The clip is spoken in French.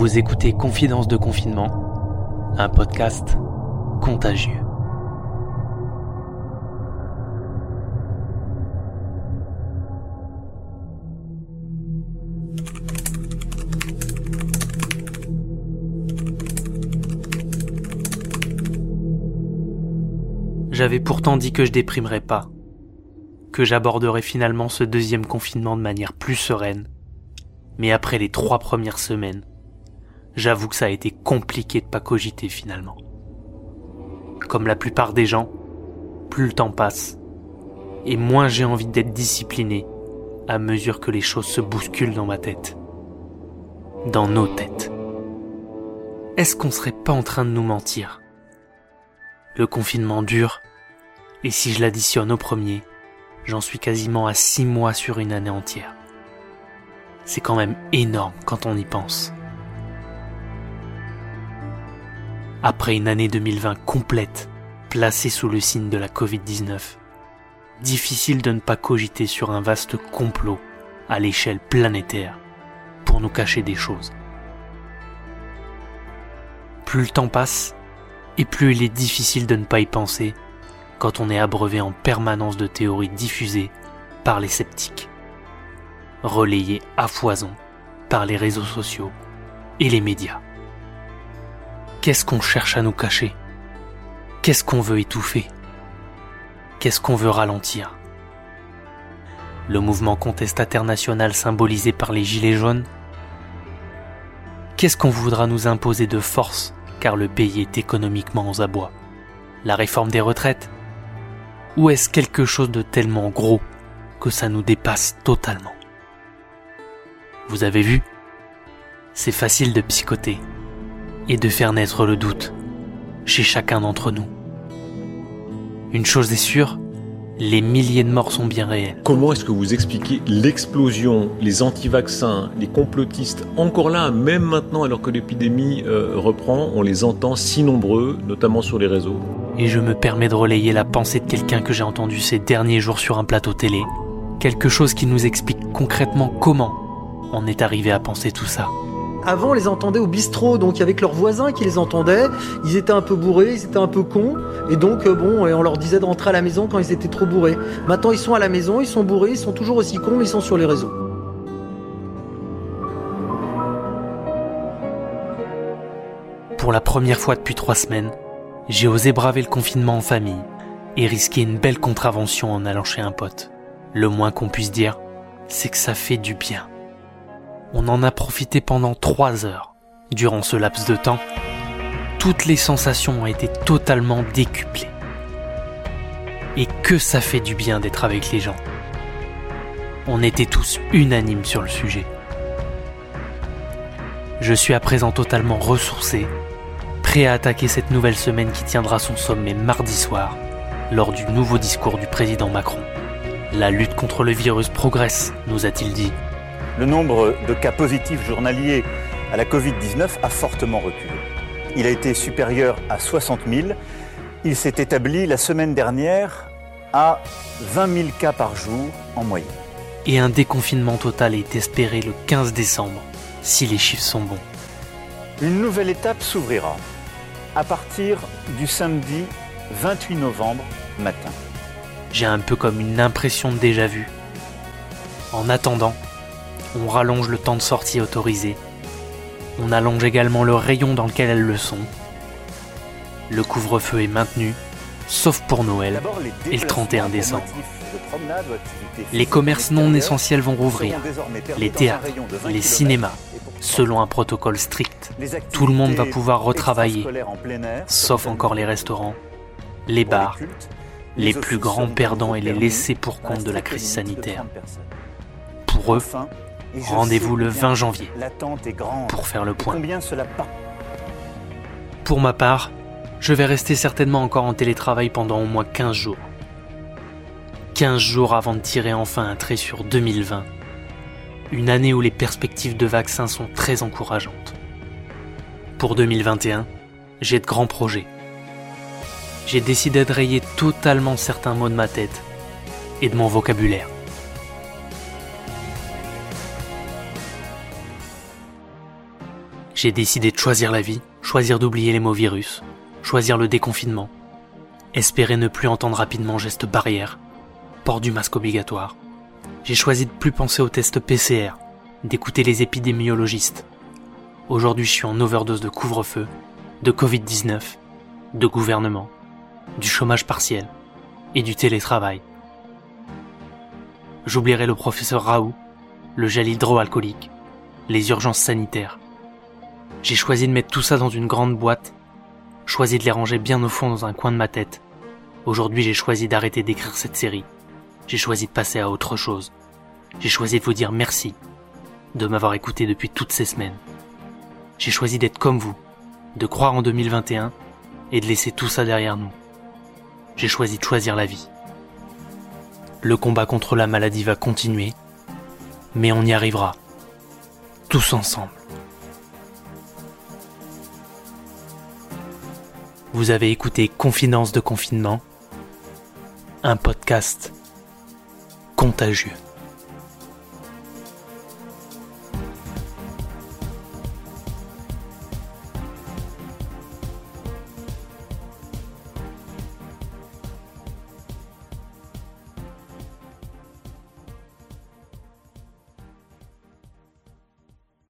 Vous écoutez Confidence de confinement, un podcast contagieux. J'avais pourtant dit que je déprimerais pas, que j'aborderais finalement ce deuxième confinement de manière plus sereine. Mais après les trois premières semaines, j'avoue que ça a été compliqué de pas cogiter finalement. Comme la plupart des gens, plus le temps passe, et moins j'ai envie d'être discipliné à mesure que les choses se bousculent dans ma tête. Dans nos têtes. Est-ce qu'on serait pas en train de nous mentir? Le confinement dure, et si je l'additionne au premier, j'en suis quasiment à six mois sur une année entière. C'est quand même énorme quand on y pense. Après une année 2020 complète, placée sous le signe de la Covid-19, difficile de ne pas cogiter sur un vaste complot à l'échelle planétaire pour nous cacher des choses. Plus le temps passe, et plus il est difficile de ne pas y penser quand on est abreuvé en permanence de théories diffusées par les sceptiques, relayées à foison par les réseaux sociaux et les médias. Qu'est-ce qu'on cherche à nous cacher? Qu'est-ce qu'on veut étouffer? Qu'est-ce qu'on veut ralentir? Le mouvement contestataire national symbolisé par les Gilets jaunes? Qu'est-ce qu'on voudra nous imposer de force car le pays est économiquement aux abois? La réforme des retraites? Ou est-ce quelque chose de tellement gros que ça nous dépasse totalement? Vous avez vu? C'est facile de psychoter et de faire naître le doute chez chacun d'entre nous. Une chose est sûre, les milliers de morts sont bien réels. Comment est-ce que vous expliquez l'explosion, les anti-vaccins, les complotistes, encore là, même maintenant alors que l'épidémie euh, reprend, on les entend si nombreux, notamment sur les réseaux? Et je me permets de relayer la pensée de quelqu'un que j'ai entendu ces derniers jours sur un plateau télé. Quelque chose qui nous explique concrètement comment on est arrivé à penser tout ça. Avant, les entendait au bistrot, donc avec leurs voisins qui les entendaient. Ils étaient un peu bourrés, ils étaient un peu cons, et donc euh, bon, on leur disait de rentrer à la maison quand ils étaient trop bourrés. Maintenant, ils sont à la maison, ils sont bourrés, ils sont toujours aussi cons, mais ils sont sur les réseaux. Pour la première fois depuis trois semaines, j'ai osé braver le confinement en famille et risquer une belle contravention en allant chez un pote. Le moins qu'on puisse dire, c'est que ça fait du bien. On en a profité pendant trois heures. Durant ce laps de temps, toutes les sensations ont été totalement décuplées. Et que ça fait du bien d'être avec les gens. On était tous unanimes sur le sujet. Je suis à présent totalement ressourcé, prêt à attaquer cette nouvelle semaine qui tiendra son sommet mardi soir, lors du nouveau discours du président Macron. La lutte contre le virus progresse, nous a-t-il dit. Le nombre de cas positifs journaliers à la Covid-19 a fortement reculé. Il a été supérieur à 60 000. Il s'est établi la semaine dernière à 20 000 cas par jour en moyenne. Et un déconfinement total est espéré le 15 décembre, si les chiffres sont bons. Une nouvelle étape s'ouvrira à partir du samedi 28 novembre matin. J'ai un peu comme une impression de déjà vu. En attendant, on rallonge le temps de sortie autorisé. On allonge également le rayon dans lequel elles le sont. Le couvre-feu est maintenu, sauf pour Noël et le 31 décembre. Les commerces non essentiels vont rouvrir, les théâtres, les cinémas, selon un protocole strict. Tout le monde va pouvoir retravailler, sauf encore les restaurants, les bars, les plus grands perdants et les laissés pour compte de la crise sanitaire. Pour eux, Rendez-vous le 20 janvier pour faire le point. Pour ma part, je vais rester certainement encore en télétravail pendant au moins 15 jours. 15 jours avant de tirer enfin un trait sur 2020. Une année où les perspectives de vaccins sont très encourageantes. Pour 2021, j'ai de grands projets. J'ai décidé de rayer totalement certains mots de ma tête et de mon vocabulaire. J'ai décidé de choisir la vie, choisir d'oublier les mots virus, choisir le déconfinement, espérer ne plus entendre rapidement gestes barrières, port du masque obligatoire. J'ai choisi de plus penser aux tests PCR, d'écouter les épidémiologistes. Aujourd'hui, je suis en overdose de couvre-feu, de Covid-19, de gouvernement, du chômage partiel et du télétravail. J'oublierai le professeur Raoult, le gel hydroalcoolique, les urgences sanitaires. J'ai choisi de mettre tout ça dans une grande boîte, choisi de les ranger bien au fond dans un coin de ma tête. Aujourd'hui, j'ai choisi d'arrêter d'écrire cette série. J'ai choisi de passer à autre chose. J'ai choisi de vous dire merci de m'avoir écouté depuis toutes ces semaines. J'ai choisi d'être comme vous, de croire en 2021 et de laisser tout ça derrière nous. J'ai choisi de choisir la vie. Le combat contre la maladie va continuer, mais on y arrivera. Tous ensemble. Vous avez écouté Confidence de confinement, un podcast contagieux.